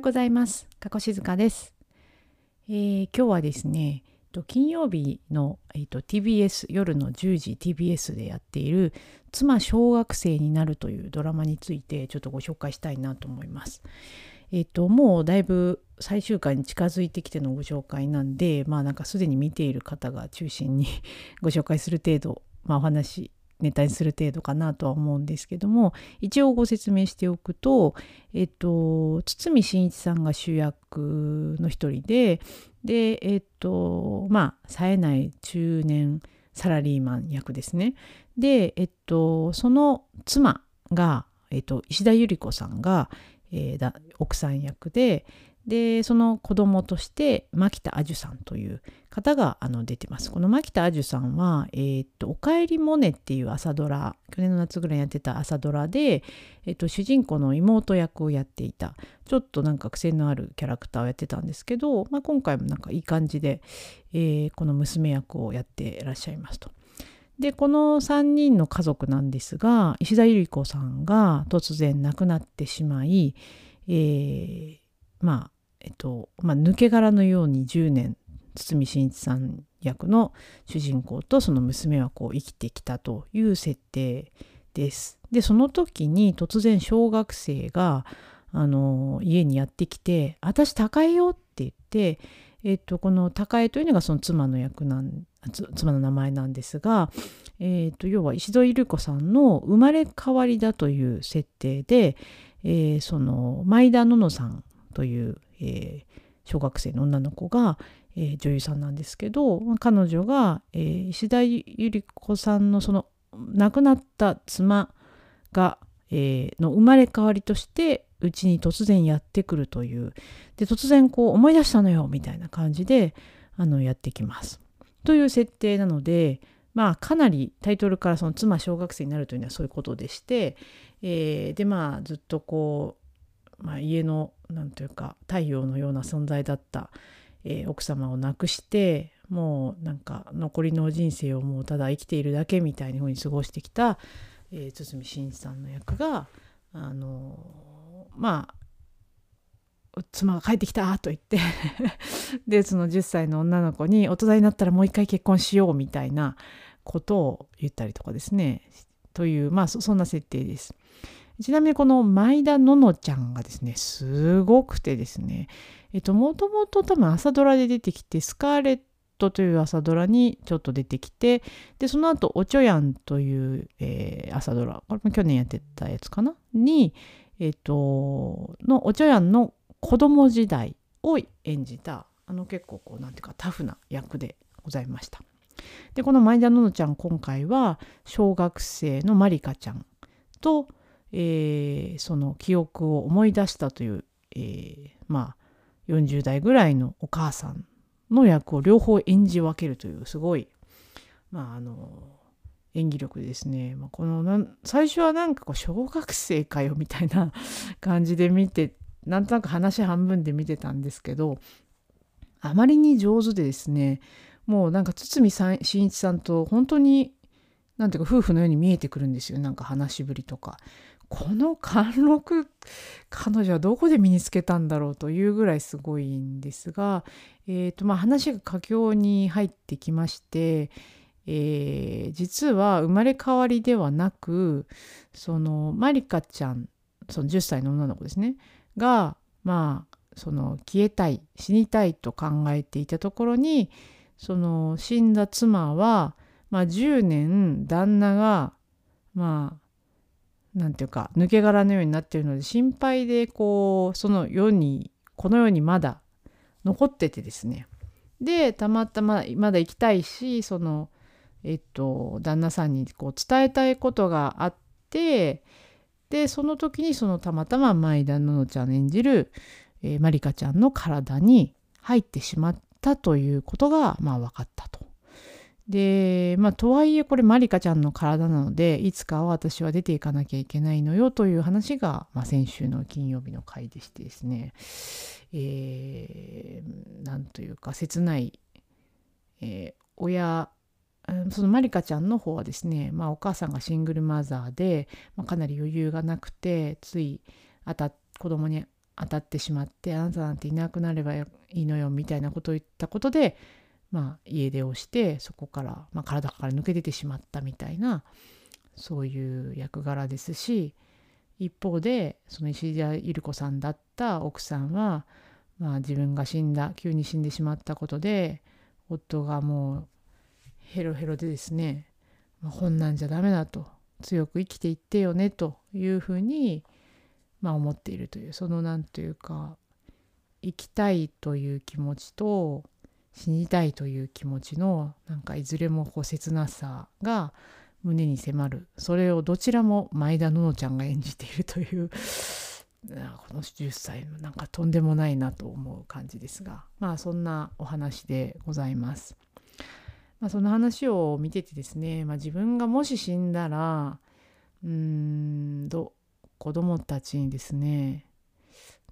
ようございます。加古静香です、えー今日はですね、金曜日の、えーと TBS 夜の10時 TBS でやっている「妻小学生になる」というドラマについてちょっとご紹介したいなと思います。えっ、ともうだいぶ最終回に近づいてきてのご紹介なんでまあなんかすでに見ている方が中心に ご紹介する程度、まあ、お話ネタにする程度かなとは思うんですけども一応ご説明しておくと、えっと、堤真一さんが主役の一人ででえっとまあ冴えない中年サラリーマン役ですね。でえっとその妻が、えっと、石田ゆり子さんが、えーだ奥さん役ででその子供として牧田あじゅさんという方があの出てます。この牧田あじゅさんは「えーっとおかえりモネ」っていう朝ドラ去年の夏ぐらいにやってた朝ドラで、えーっと主人公の妹役をやっていたちょっとなんか癖のあるキャラクターをやってたんですけど、まあ、今回もなんかいい感じで、えーこの娘役をやってらっしゃいますと。でこの3人の家族なんですが石田ゆり子さんが突然亡くなってしまい、えーまあえっとまあ、抜け殻のように10年堤真一さん役の主人公とその娘はこう生きてきたという設定です。でその時に突然小学生があの家にやってきて「私高江よ」って言って、えっと、この高江というのがその妻の役なん妻の名前なんですが、えっと、要は石戸ゆり子さんの生まれ変わりだという設定で、えーその前田ののさんという、えー小学生の女の子が、えー女優さんなんですけど彼女が、えー石田ゆり子さんのその亡くなった妻が、えーの生まれ変わりとしてうちに突然やってくるというで突然こう思い出したのよみたいな感じであのやってきます。という設定なのでまあかなりタイトルからその妻小学生になるというのはそういうことでして、えーでまあずっとこう、まあ、家のなんというか太陽のような存在だった、えー奥様を亡くしてもうなんか残りの人生をもうただ生きているだけみたいな風に過ごしてきた、えー堤真一さんの役があのーまあ妻が帰ってきたと言って でその10歳の女の子に大人になったらもう一回結婚しようみたいなことを言ったりとかですねというまあそんな設定です。ちなみにこの前田ののちゃんがですねすごくてですねえっともともと多分朝ドラで出てきてスカーレットという朝ドラにちょっと出てきてでその後おちょやんという、えー朝ドラこれも去年やってたやつかな？にえっとのおちょやんの子供時代を演じたあの結構こうなんていうかタフな役でございました。でこの前田ののちゃん今回は小学生のまりかちゃんと、えーその記憶を思い出したという、えーまあ40代ぐらいのお母さんの役を両方演じ分けるというすごいまああの演技力ですね、まあ、この最初はなんかこう小学生かよみたいな 感じで見てなんとなく話半分で見てたんですけどあまりに上手でですねもうなんか堤真一さんと本当になんていうか夫婦のように見えてくるんですよなんか話しぶりとか。この貫禄彼女はどこで身につけたんだろうというぐらいすごいんですが、えーとまあ、話が佳境に入ってきまして、えー実は生まれ変わりではなくそのマリカちゃんその10歳の女の子ですねがまあその消えたい死にたいと考えていたところにその死んだ妻は、まあ、10年旦那がまあなんていうか抜け殻のようになっているので心配でこうその世にこの世にまだ残っててですねでたまたままだ行きたいしそのえっと旦那さんにこう伝えたいことがあってでその時にそのたまたま前田ののちゃん演じる、えー、まりかちゃんの体に入ってしまったということがまあ分かったと。でまあとはいえこれまりかちゃんの体なのでいつかは私は出ていかなきゃいけないのよという話が、まあ、先週の金曜日の回でしてですね、えーなんというか切ない、えー親そのまりかちゃんの方はですね、まあ、お母さんがシングルマザーで、まあ、かなり余裕がなくてついあた子供に当たってしまってあなたなんていなくなればいいのよみたいなことを言ったことで、まあ、家出をしてそこから、まあ、体から抜け出てしまったみたいなそういう役柄ですし一方でその石田ゆり子さんだった奥さんは、まあ、自分が死んだ急に死んでしまったことで夫がもうヘロヘロでですね、まあ、こんなんじゃダメだと強く生きていってよねというふうに、まあ、思っているというその何というか生きたいという気持ちと死にたいという気持ちのなんかいずれもこう切なさが胸に迫るそれをどちらも前田ののちゃんが演じているという この10歳のなんかとんでもないなと思う感じですがまあそんなお話でございます。まあ、その話を見ててですね、まあ、自分がもし死んだらうーんど子供たちにですね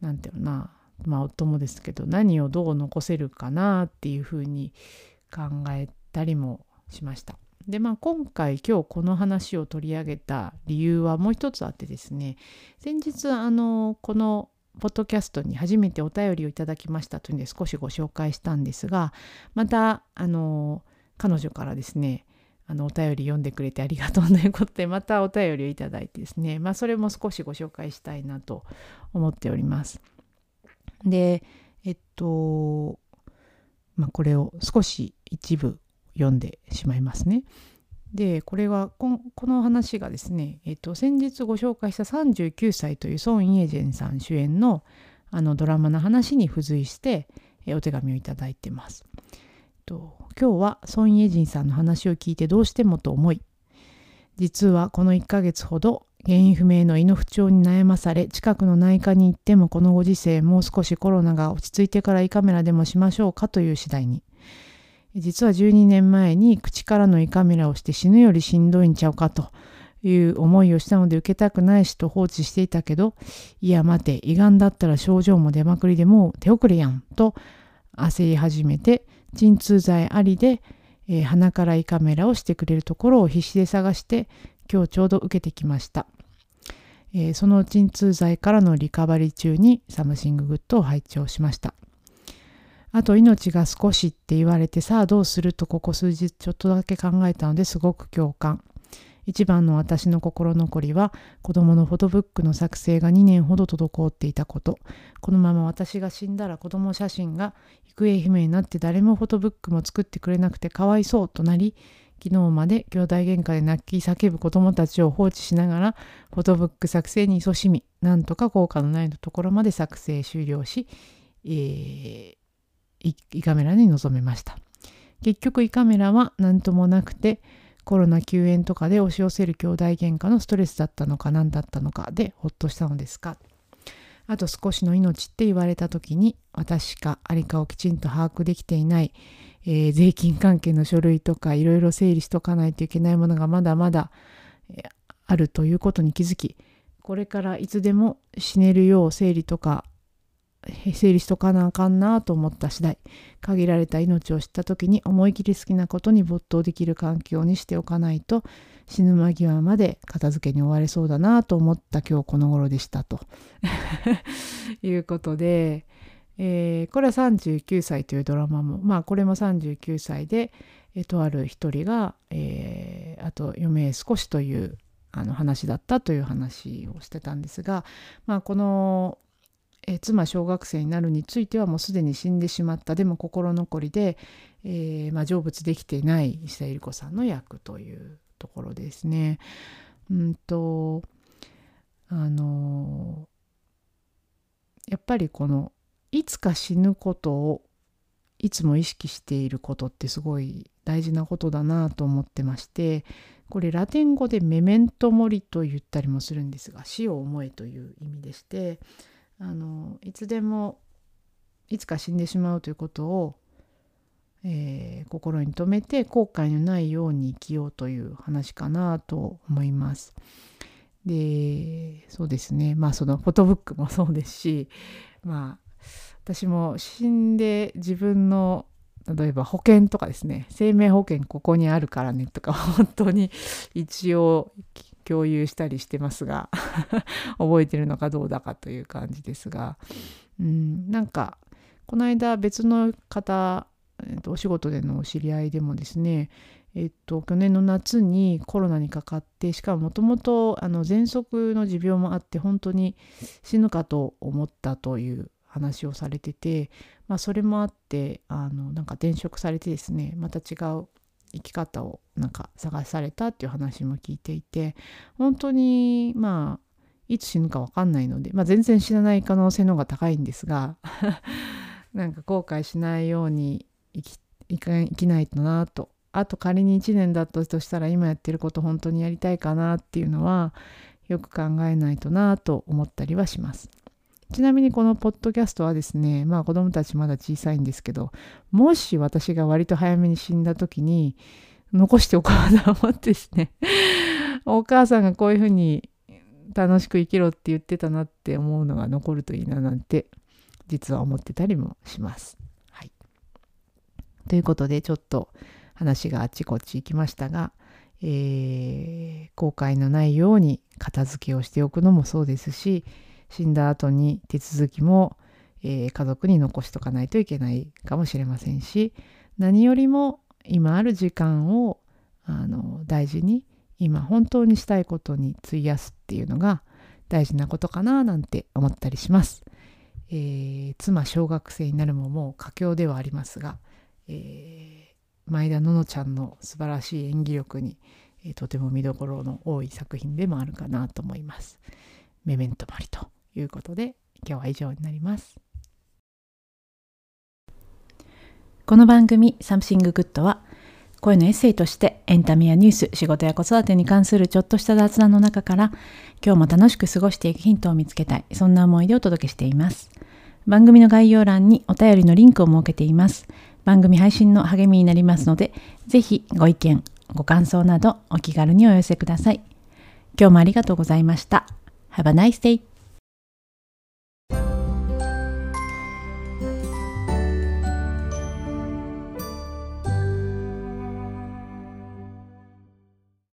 何て言うのなまあ夫もですけど何をどう残せるかなっていうふうに考えたりもしました。でまあ今回今日この話を取り上げた理由はもう一つあってですね先日あのこのポッドキャストに初めてお便りをいただきましたというので少しご紹介したんですがまたあの彼女からですねあのお便り読んでくれてありがとうということでまたお便りをいただいてですねまあそれも少しご紹介したいなと思っております。でえっとまあこれを少し一部読んでしまいますね。でこれはこの話がですね、えっと、先日ご紹介した39歳というソン・イェジェンさん主演のあのドラマの話に付随してえお手紙をいただいてます。と今日はソン・イェジンさんの話を聞いてどうしてもと思い実はこの1ヶ月ほど原因不明の胃の不調に悩まされ近くの内科に行ってもこのご時世もう少しコロナが落ち着いてから胃カメラでもしましょうかという次第に。実は12年前に口からの胃カメラをして死ぬよりしんどいんちゃうかという思いをしたので受けたくないしと放置していたけどいや待て胃がんだったら症状も出まくりでもう手遅れやんと焦り始めて鎮痛剤ありで、えー、鼻から胃カメラをしてくれるところを必死で探して今日ちょうど受けてきました、えー、その鎮痛剤からのリカバリー中に Something Good を拝聴をしました。あと命が少しって言われてさあどうするとここ数日ちょっとだけ考えたのですごく共感。一番の私の心残りは子供のフォトブックの作成が2年ほど滞っていたこと。このまま私が死んだら子供写真が行方不明になって誰もフォトブックも作ってくれなくてかわいそうとなり昨日まで兄弟喧嘩で泣き叫ぶ子供たちを放置しながらフォトブック作成に勤しみなんとか効果のないところまで作成終了し、えー、胃カメラに臨めました。結局胃カメラは何ともなくてコロナ休園とかで押し寄せる兄弟喧嘩のストレスだったのか何だったのかでほっとしたのですかあと少しの命って言われた時に私かありかをきちんと把握できていない、えー、税金関係の書類とかいろいろ整理しとかないといけないものがまだまだ、えー、あるということに気づきこれからいつでも死ねるよう整理とか整理しとかなあかんなと思った次第限られた命を知った時に思い切り好きなことに没頭できる環境にしておかないと死ぬ間際まで片付けに追われそうだなと思った今日この頃でしたと。いうことで、えー、これは39歳というドラマもまあこれも39歳で、えとある一人が、えー、あと余命少しというあの話だったという話をしてたんですが、まあ、このえ妻小学生になるについてはもうすでに死んでしまった。でも心残りで、えー、まあ、成仏できていない石田ゆり子さんの役というところですね。うんとあのやっぱりこのいつか死ぬことをいつも意識していることってすごい大事なことだなと思ってましてこれラテン語でメメントモリと言ったりもするんですが死を思えという意味でしてあのいつでもいつか死んでしまうということを、えー、心に留めて後悔のないように生きようという話かなと思います。でそうですね。まあそのフォトブックもそうですしまあ私も死んで自分の例えば保険とかですね。生命保険ここにあるからねとか 本当に一応共有したりしてますが 覚えてるのかどうだかという感じですが、うん、なんかこの間別の方、えっと、お仕事でのお知り合いでもですねえっと、去年の夏にコロナにかかってしかももともと喘息の持病もあって本当に死ぬかと思ったという話をされてて、まあ、それもあってあのなんか転職されてですねまた違う生き方をなんか探されたっていう話も聞いていて本当にまあいつ死ぬか分かんないので、まあ、全然死なない可能性の方が高いんですが なんか後悔しないように生き生きないとなとあと仮に1年だったとしたら今やってること本当にやりたいかなっていうのはよく考えないとなと思ったりはします。ちなみにこのポッドキャストはですねまあ子供たちまだ小さいんですけどもし私が割と早めに死んだ時に残しておこうと思ってですね お母さんがこういうふうに楽しく生きろって言ってたなって思うのが残るといいななんて実は思ってたりもします。ということでちょっと話があっちこっち行きましたが、えー、後悔のないように片付けをしておくのもそうですし死んだ後に手続きも、えー、家族に残しとかないといけないかもしれませんし何よりも今ある時間をあの大事に今本当にしたいことに費やすっていうのが大事なことかななんて思ったりします。えー、妻小学生になるももう佳境ではありますが、えー前田ののちゃんの素晴らしい演技力に、えー、とても見どころの多い作品でもあるかなと思います。メメントモリということで今日は以上になります。この番組「Something Good」は声のエッセイとしてエンタメやニュース仕事や子育てに関するちょっとした雑談の中から今日も楽しく過ごしていくヒントを見つけたいそんな思いでお届けしています番組の概要欄にお便りのリンクを設けています番組配信の励みになりますので、ぜひご意見、ご感想などお気軽にお寄せください。今日もありがとうございました。Have a nice day!